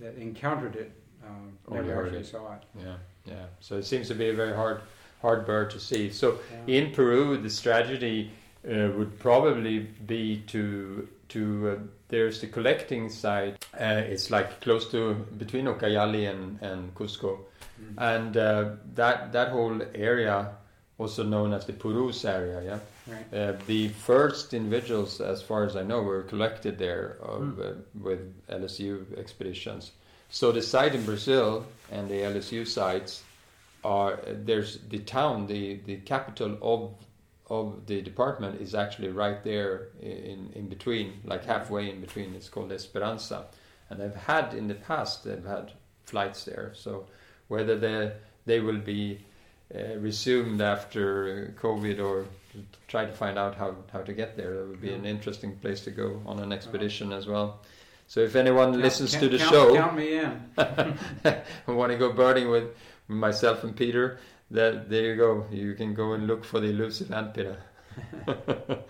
that encountered it um, Only never heard actually it. saw it. Yeah, yeah. So it seems to be a very hard, hard bird to see. So Yeah. in Peru, the strategy uh, would probably be to to uh, there's the collecting site. Uh, it's like close to between Ucayali and and Cusco, Mm. and uh, that that whole area, also known as the Purus area, yeah. Right. Uh, the first individuals, as far as I know, were collected there of, uh, with LSU expeditions. So the site in Brazil and the LSU sites are there's the town, the, the capital of of the department is actually right there in in between, like halfway in between. It's called Esperanza, and they've had in the past they've had flights there. So whether they they will be uh, resumed after COVID or try to find out how, how to get there. That would be an interesting place to go on an expedition as well. So if anyone Count- listens to the count- show count me in. and want to go birding with myself and Peter, that there you go. You can go and look for the elusive antpitta. [LAUGHS]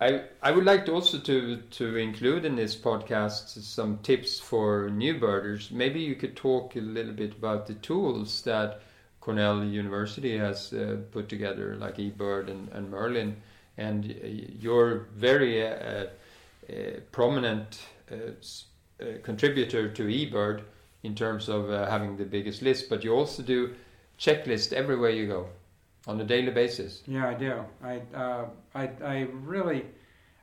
I I would like to also to to include in this podcast some tips for new birders. Maybe you could talk a little bit about the tools that Cornell University has uh, put together, like eBird and, and Merlin, and uh, you're very uh, uh, prominent uh, uh, contributor to eBird in terms of uh, having the biggest list, but you also do checklist everywhere you go on a daily basis. Yeah, I do. I, uh, I, I really,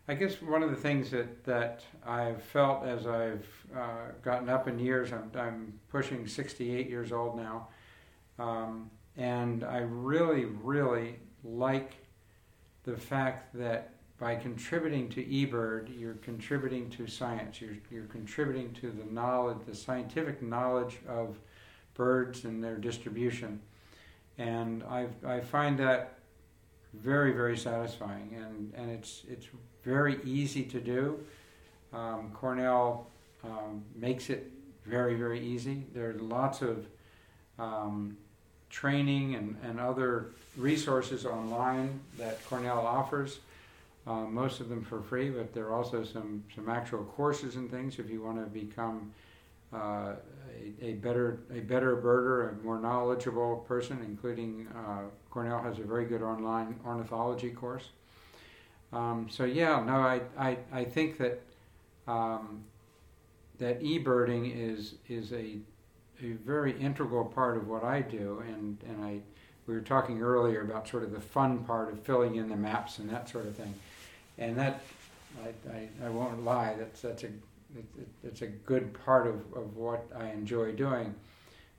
I guess one of the things that, that I've felt as I've uh, gotten up in years, I'm, I'm pushing 68 years old now, um, and I really, really like the fact that by contributing to eBird, you're contributing to science. You're, you're contributing to the knowledge, the scientific knowledge of birds and their distribution. And I, I find that very, very satisfying. And, and it's, it's very easy to do. Um, Cornell um, makes it very, very easy. There are lots of um, training and, and other resources online that Cornell offers. Uh, most of them for free, but there are also some, some actual courses and things if you want to become uh, a, a better a better birder, a more knowledgeable person. Including uh, Cornell has a very good online ornithology course. Um, so yeah, no, I I, I think that um, that e-birding is is a a very integral part of what I do, and and I we were talking earlier about sort of the fun part of filling in the maps and that sort of thing, and that I, I, I won't lie that's that's a it, it, it's a good part of, of what I enjoy doing,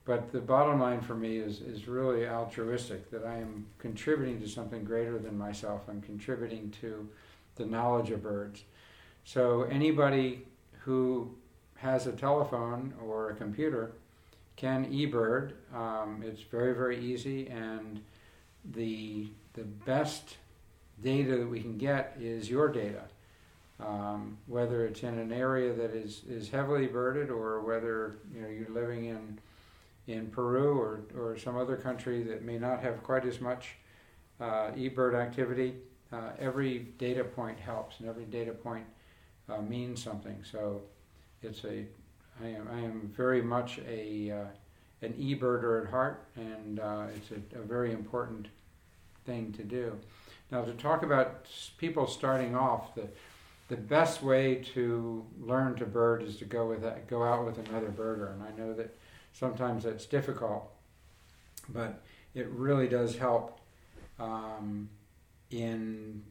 but the bottom line for me is is really altruistic that I am contributing to something greater than myself. I'm contributing to the knowledge of birds. So anybody who has a telephone or a computer can eBird. Um, it's very very easy, and the the best data that we can get is your data. Um, whether it's in an area that is, is heavily birded, or whether you know you're living in in Peru or, or some other country that may not have quite as much uh, eBird activity, uh, every data point helps, and every data point uh, means something. So it's a I am, I am very much a uh, an e-birder at heart, and uh, it's a, a, very important thing to do. Now, to talk about people starting off, the the best way to learn to bird is to go with that, go out with another birder, and I know that sometimes that's difficult, but it really does help um, in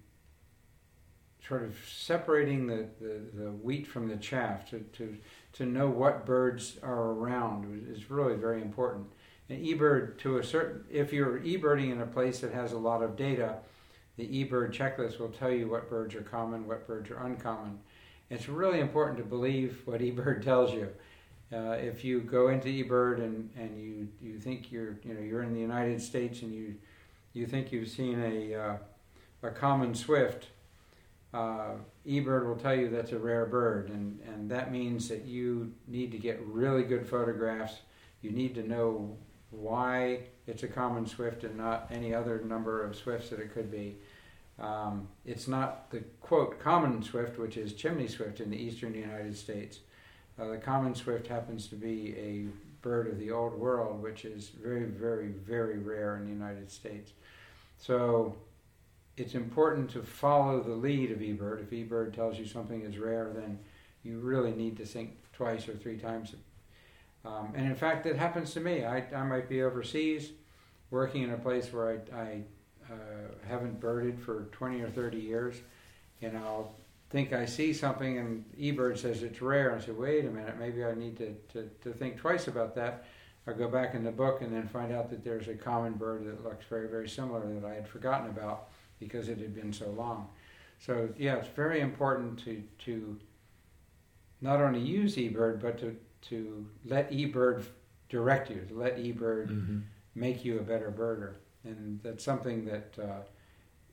sort of separating the, the, the, wheat from the chaff to, to, to know what birds are around is really very important. And eBird to a certain if you're eBirding in a place that has a lot of data, the eBird checklist will tell you what birds are common, what birds are uncommon. It's really important to believe what [LAUGHS] eBird tells you. Uh, if you go into eBird and, and you, you think you're you know you're in the United States and you you think you've seen a uh, a common swift, uh, eBird will tell you that's a rare bird, and, and that means that you need to get really good photographs. You need to know why it's a common swift and not any other number of swifts that it could be. Um, it's not the quote common swift, which is chimney swift in the eastern United States. Uh, the common swift happens to be a bird of the old world, which is very, very, very rare in the United States. So it's important to follow the lead of eBird. If eBird tells you something is rare, then you really need to think twice or three times. Um, and in fact, it happens to me. I, I might be overseas working in a place where I, I uh, haven't birded for 20 or 30 years, and I'll think I see something and eBird says it's rare. And I say, wait a minute, maybe I need to, to, to think twice about that. I go back in the book and then find out that there's a common bird that looks very, very similar that I had forgotten about because it had been so long. So yeah, it's very important to to not only use eBird but to to let eBird direct you, to let eBird mm-hmm. make you a better birder, and that's something that uh,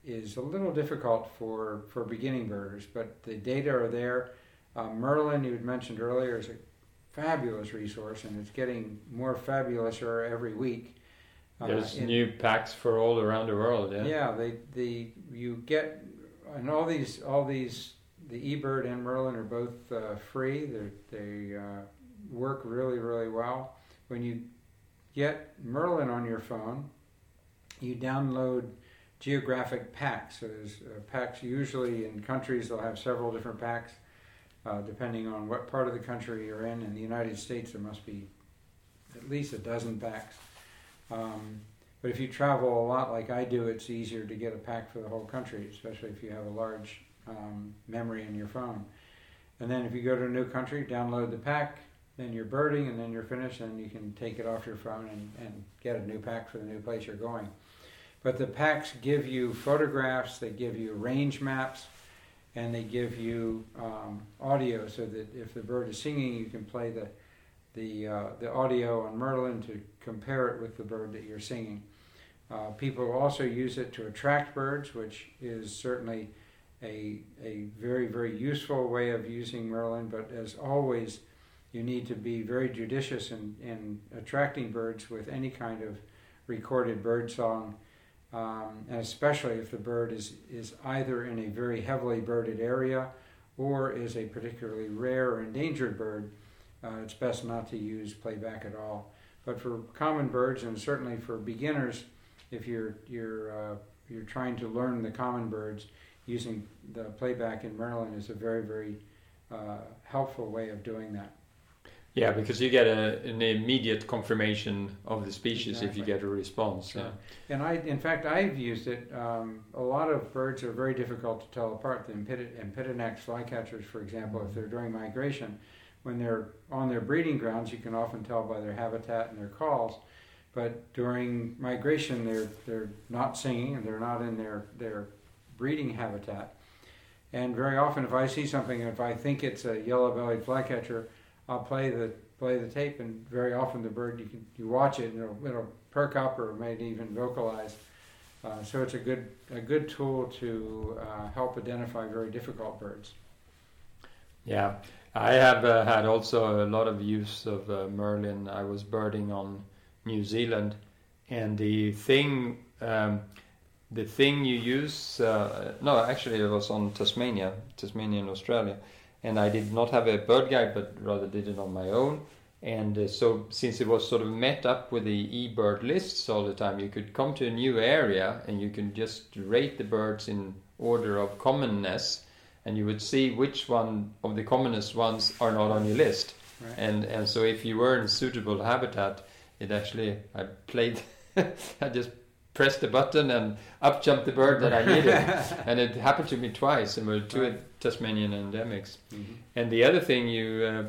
is a little difficult for for beginning birders. But the data are there. Uh, Merlin, you had mentioned earlier, is a fabulous resource, and it's getting more fabulouser every week. Uh, There's in, new packs for all around the world. Yeah. Yeah. They the you get and all these all these the eBird and Merlin are both uh, free. They're, they uh, work really really well. When you get Merlin on your phone, you download geographic packs. So there's uh, packs usually in countries they'll have several different packs. Uh, depending on what part of the country you're in. In the United States, there must be at least a dozen packs. Um, but if you travel a lot like I do, it's easier to get a pack for the whole country, especially if you have a large um, memory in your phone. And then if you go to a new country, download the pack, then you're birding, and then you're finished, and you can take it off your phone and, and get a new pack for the new place you're going. But the packs give you photographs, they give you range maps, and they give you um, audio so that if the bird is singing, you can play the the uh, the audio on Merlin to compare it with the bird that you're singing. Uh, people also use it to attract birds, which is certainly a, a very, very useful way of using Merlin, but as always, you need to be very judicious in, in attracting birds with any kind of recorded bird song, um, and especially if the bird is, is either in a very heavily birded area or is a particularly rare or endangered bird uh, it's best not to use playback at all. But for common birds and certainly for beginners, if you're you're uh, you're trying to learn the common birds, using the playback in Merlin is a very very uh, helpful way of doing that. Yeah, because you get a, an immediate confirmation of the species exactly. if you get a response. Sure. Yeah. And I, in fact, I've used it. Um, a lot of birds are very difficult to tell apart. The Empidonax flycatchers, for example, if they're during migration, when they're on their breeding grounds, you can often tell by their habitat and their calls. But during migration, they're they're not singing and they're not in their their breeding habitat. And very often, if I see something, if I think it's a yellow-bellied flycatcher, I'll play the play the tape, and very often the bird you can you watch it and it'll, it'll perk up or maybe even vocalize. Uh, so it's a good a good tool to uh, help identify very difficult birds. Yeah, I have uh, had also a lot of use of uh, Merlin. I was birding on New Zealand, and the thing, um, the thing you use, uh, no, actually it was on Tasmania, Tasmania in Australia, and I did not have a bird guide, but rather did it on my own. And uh, so, since it was sort of met up with the eBird lists all the time, you could come to a new area and you can just rate the birds in order of commonness and you would see which one of the commonest ones are not on your list. Right. and and so if you were in suitable habitat, it actually I played, [LAUGHS] I just pressed the button and up jumped the bird that I needed, [LAUGHS] and it happened to me twice, and we're two Right. Tasmanian endemics. Mhm. And the other thing you, uh,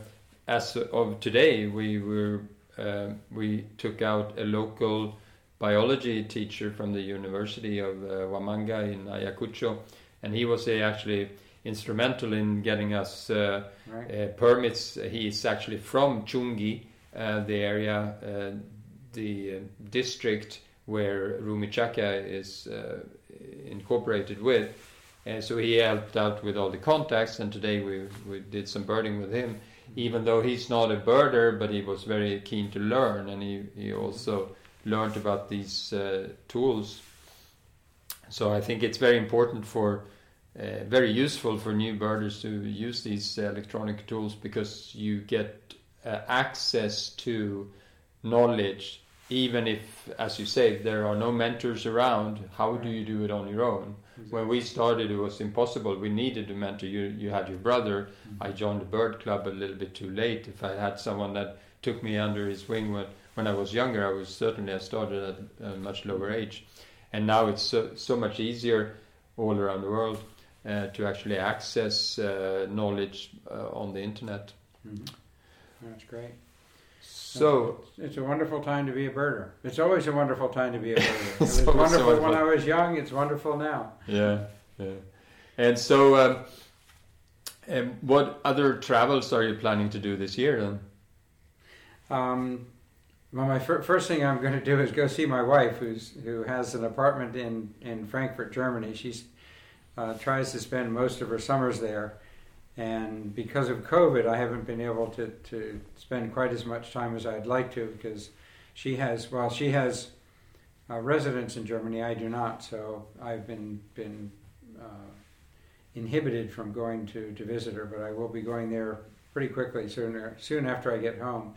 as of today, we were uh, we took out a local biology teacher from the University of uh, Huamanga in Ayacucho, and he was uh, actually instrumental in getting us uh, Right. uh, permits. He's actually from Chungui, uh, the area, uh, the district where Rumichaca is uh, incorporated with. And so he helped out with all the contacts, and today we, we did some birding with him. Even though he's not a birder, but he was very keen to learn, and he, he also learned about these uh, tools. So I think it's very important for uh, very useful for new birders to use these electronic tools because you get uh, access to knowledge even if as you say there are no mentors around how do you do it on your own when we started it was impossible we needed a mentor you, you had your brother i joined the bird club a little bit too late if i had someone that took me under his wing when, when i was younger i was certainly i started at a much lower age and now it's so, so much easier all around the world uh, to actually access uh, knowledge uh, on the internet. Mhm. That's great. So It's a wonderful time to be a birder. It's always a wonderful time to be a birder. [LAUGHS] It was wonderful when. I was young. It's wonderful now. yeah, yeah. And so, um, um, what other travels are you planning to do this year? Then? Um, well, my fir- first thing I'm going [LAUGHS] to do is go see my wife, who's who has an apartment in in Frankfurt, Germany. She's uh, tries to spend most of her summers there, and because of COVID, I haven't been able to to spend quite as much time as I'd like to because she has well she has uh, residence in Germany. I do not, so I've been been uh, inhibited from going to to visit her. But I will be going there pretty quickly sooner soon after I get home.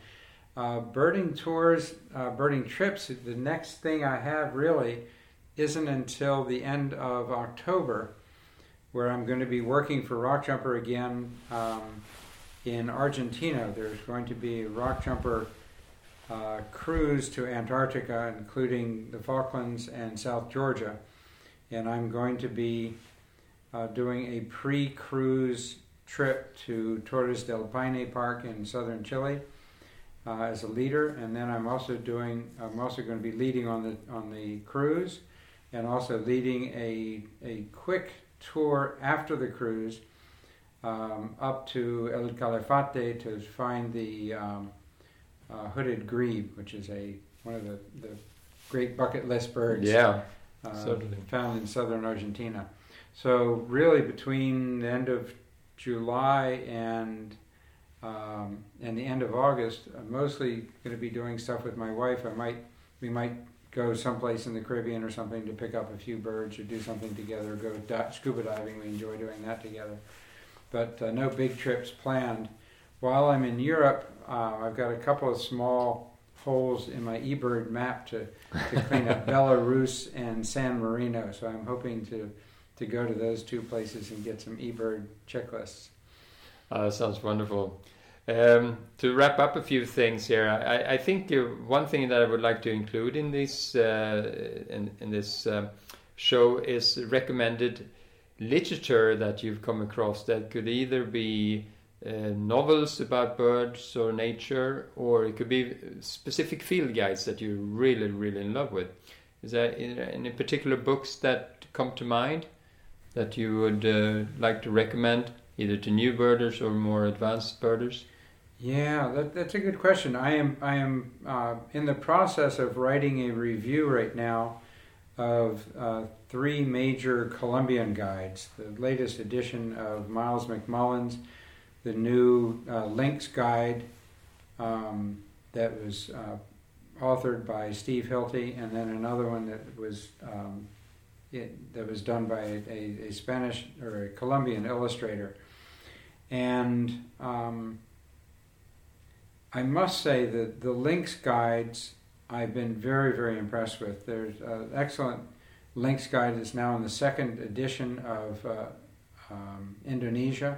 Uh, birding tours, uh, birding trips. The next thing I have really isn't until the end of October, where I'm going to be working for Rockjumper again um, in Argentina. There's going to be a Rockjumper uh, cruise to Antarctica, including the Falklands and South Georgia, and I'm going to be uh, doing a pre-cruise trip to Torres del Paine Park in southern Chile uh, as a leader, and then I'm also doing. I'm also going to be leading on the on the cruise, and also leading a a quick tour after the cruise um, up to El Calafate to find the um, uh, hooded grebe, which is a one of the, the great bucket list birds Yeah, uh, found in southern Argentina. So really, between the end of July and um, and the end of August, I'm mostly going to be doing stuff with my wife. I might we might go someplace in the Caribbean or something to pick up a few birds or do something together. Go di- scuba diving. We enjoy doing that together. But uh, no big trips planned. While I'm in Europe, uh, I've got a couple of small holes in my eBird map to, to clean up [LAUGHS] Belarus and San Marino. So I'm hoping to, to go to those two places and get some eBird checklists. uh, sounds wonderful. Um, to wrap up a few things here, I, I think uh, one thing that I would like to include in this uh, in, in this um show is recommended literature that you've come across that could either be uh, novels about birds or nature, or it could be specific field guides that you're really, really in love with. Is there any particular books that come to mind that you would uh, like to recommend, either to new birders or more advanced birders? Yeah, that, that's a good question. I am I am uh, in the process of writing a review right now of uh, three major Colombian guides. The latest edition of Miles McMullan's, the new uh, Lynx guide um, that was uh, authored by Steve Hilty, and then another one that was um, it, that was done by a, a Spanish or a Colombian illustrator, and um, I must say that the Lynx guides I've been very, very impressed with. There's an excellent Lynx guide that's now in the second edition of uh, um, Indonesia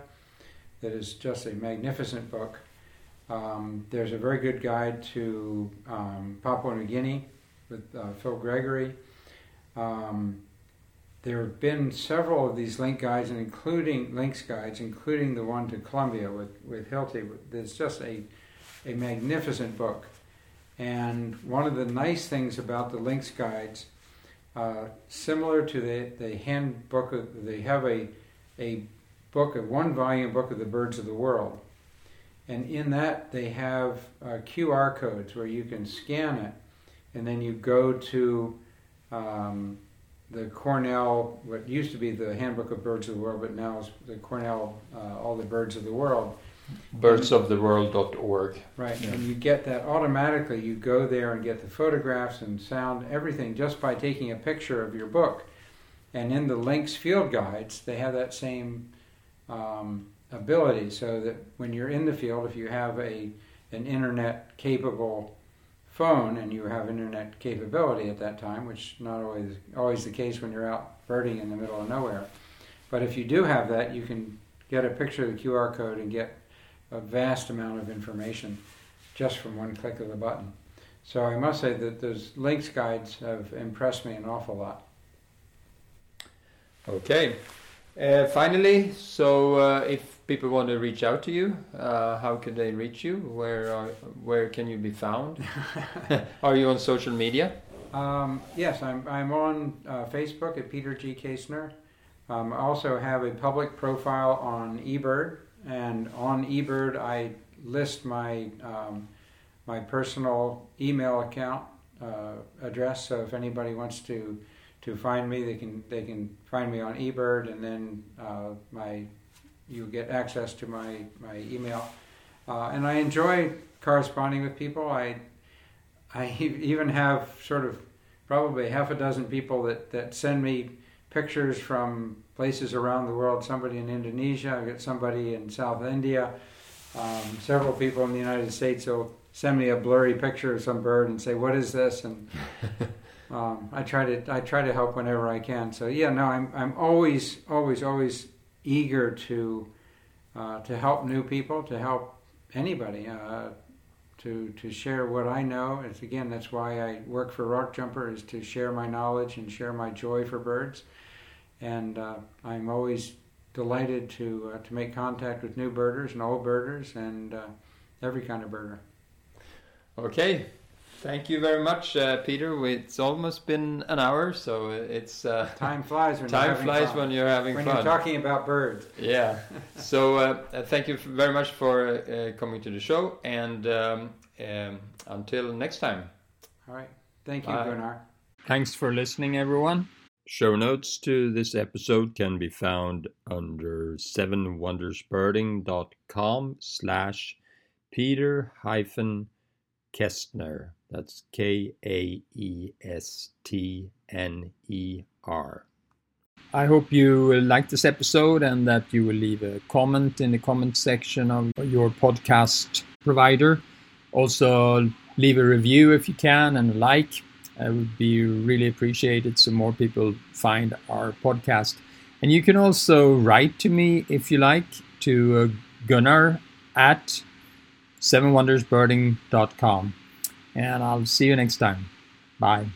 that is just a magnificent book. Um, there's a very good guide to um, Papua New Guinea with uh, Phil Gregory. Um, there have been several of these Lynx guides, and including Lynx guides, including the one to Colombia with with Hilty. It's just a a magnificent book. And one of the nice things about the Lynx guides, uh, similar to the the handbook, of, they have a a book, a one volume book of the birds of the world and in that, they have uh, QR codes where you can scan it, and then you go to um, the Cornell, what used to be the Handbook of Birds of the World, but now is the Cornell uh, All the Birds of the World. Birdsoftheworld.org. Right, yeah. and you get that automatically. You go there and get the photographs and sound, everything, just by taking a picture of your book. And in the Lynx field guides, they have that same um, ability so that when you're in the field, if you have a an internet capable phone and you have internet capability at that time, which not always always the case when you're out birding in the middle of nowhere. But if you do have that, you can get a picture of the QR code and get a vast amount of information just from one click of the button. So I must say that those Lynx guides have impressed me an awful lot. Okay. Uh, finally, so uh, if people want to reach out to you, uh, how can they reach you? Where are, where can you be found? [LAUGHS] are you on social media? Um, yes, I'm, I'm on uh, Facebook at Peter G. Kaestner. Um, I also have a public profile on eBird, and on eBird I list my um, my personal email account uh, address. So if anybody wants to to find me, they can they can find me on eBird, and then uh, my you get access to my my email, uh, and I enjoy corresponding with people. I I [LAUGHS] even have sort of probably half a dozen people that that send me pictures from places around the world. Somebody in Indonesia, I get somebody in South India. Um, several people in the United States will send me a blurry picture of some bird and say, "What is this?" and [LAUGHS] um, I try to I try to help whenever I can. So yeah, no, I'm I'm always always always eager to uh, to help new people, to help anybody, uh, to to share what I know. It's again that's why I work for Rockjumper is to share my knowledge and share my joy for birds, and uh, I'm always delighted to uh, to make contact with new birders and old birders and uh, every kind of birder. Okay, Thank you very much, uh, Peter. It's almost been an hour, so it's uh, time flies. When time flies fun. when you're having when fun. When you're talking about birds. Yeah. [LAUGHS] so uh, uh, thank you very much for uh, coming to the show, and um, um, until next time. All right. Thank you, Gunnar. Thanks for listening, everyone. Show notes to this episode can be found under sevenwondersbirding.com slash Peter hyphen Kaestner. That's K A E S T N E R. I hope you liked this episode and that you will leave a comment in the comment section of your podcast provider. Also, leave a review if you can and a like. It would be really appreciated so more people find our podcast. And you can also write to me if you like to uh, Gunnar at sevenwondersbirding.com and I'll see you next time. Bye.